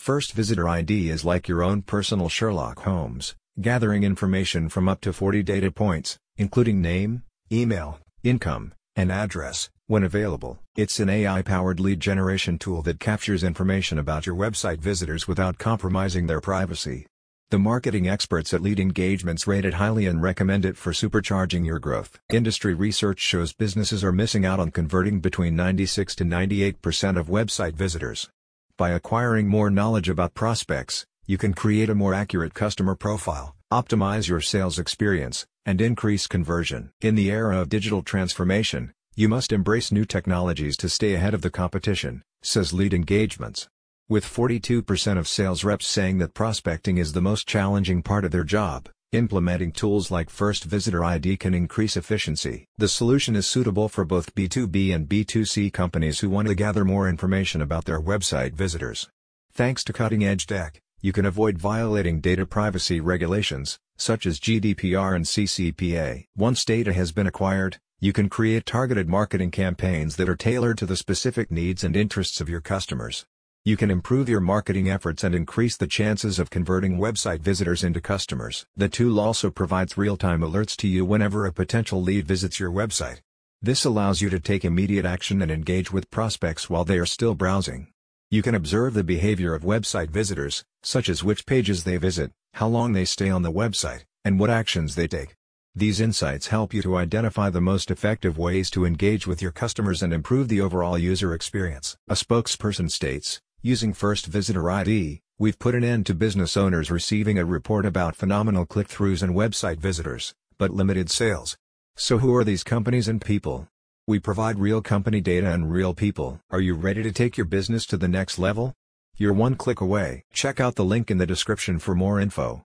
First Visitor ID is like your own personal Sherlock Holmes, gathering information from up to 40 data points, including name, email, income, and address, when available. It's an AI-powered lead generation tool that captures information about your website visitors without compromising their privacy. The marketing experts at Lead Engagements rate it highly and recommend it for supercharging your growth. Industry research shows businesses are missing out on converting between 96 to 98% of website visitors. By acquiring more knowledge about prospects, you can create a more accurate customer profile, optimize your sales experience, and increase conversion. In the era of digital transformation, you must embrace new technologies to stay ahead of the competition, says Lead Engagements. With 42% of sales reps saying that prospecting is the most challenging part of their job, implementing tools like First Visitor ID can increase efficiency. The solution is suitable for both B2B and B2C companies who want to gather more information about their website visitors. Thanks to cutting-edge tech, you can avoid violating data privacy regulations, such as GDPR and CCPA. Once data has been acquired, you can create targeted marketing campaigns that are tailored to the specific needs and interests of your customers. You can improve your marketing efforts and increase the chances of converting website visitors into customers. The tool also provides real-time alerts to you whenever a potential lead visits your website. This allows you to take immediate action and engage with prospects while they are still browsing. You can observe the behavior of website visitors, such as which pages they visit, how long they stay on the website, and what actions they take. These insights help you to identify the most effective ways to engage with your customers and improve the overall user experience. A spokesperson states, Using First Visitor ID, we've put an end to business owners receiving a report about phenomenal click-throughs and website visitors, but limited sales. So who are these companies and people? We provide real company data and real people. Are you ready to take your business to the next level? You're one click away. Check out the link in the description for more info.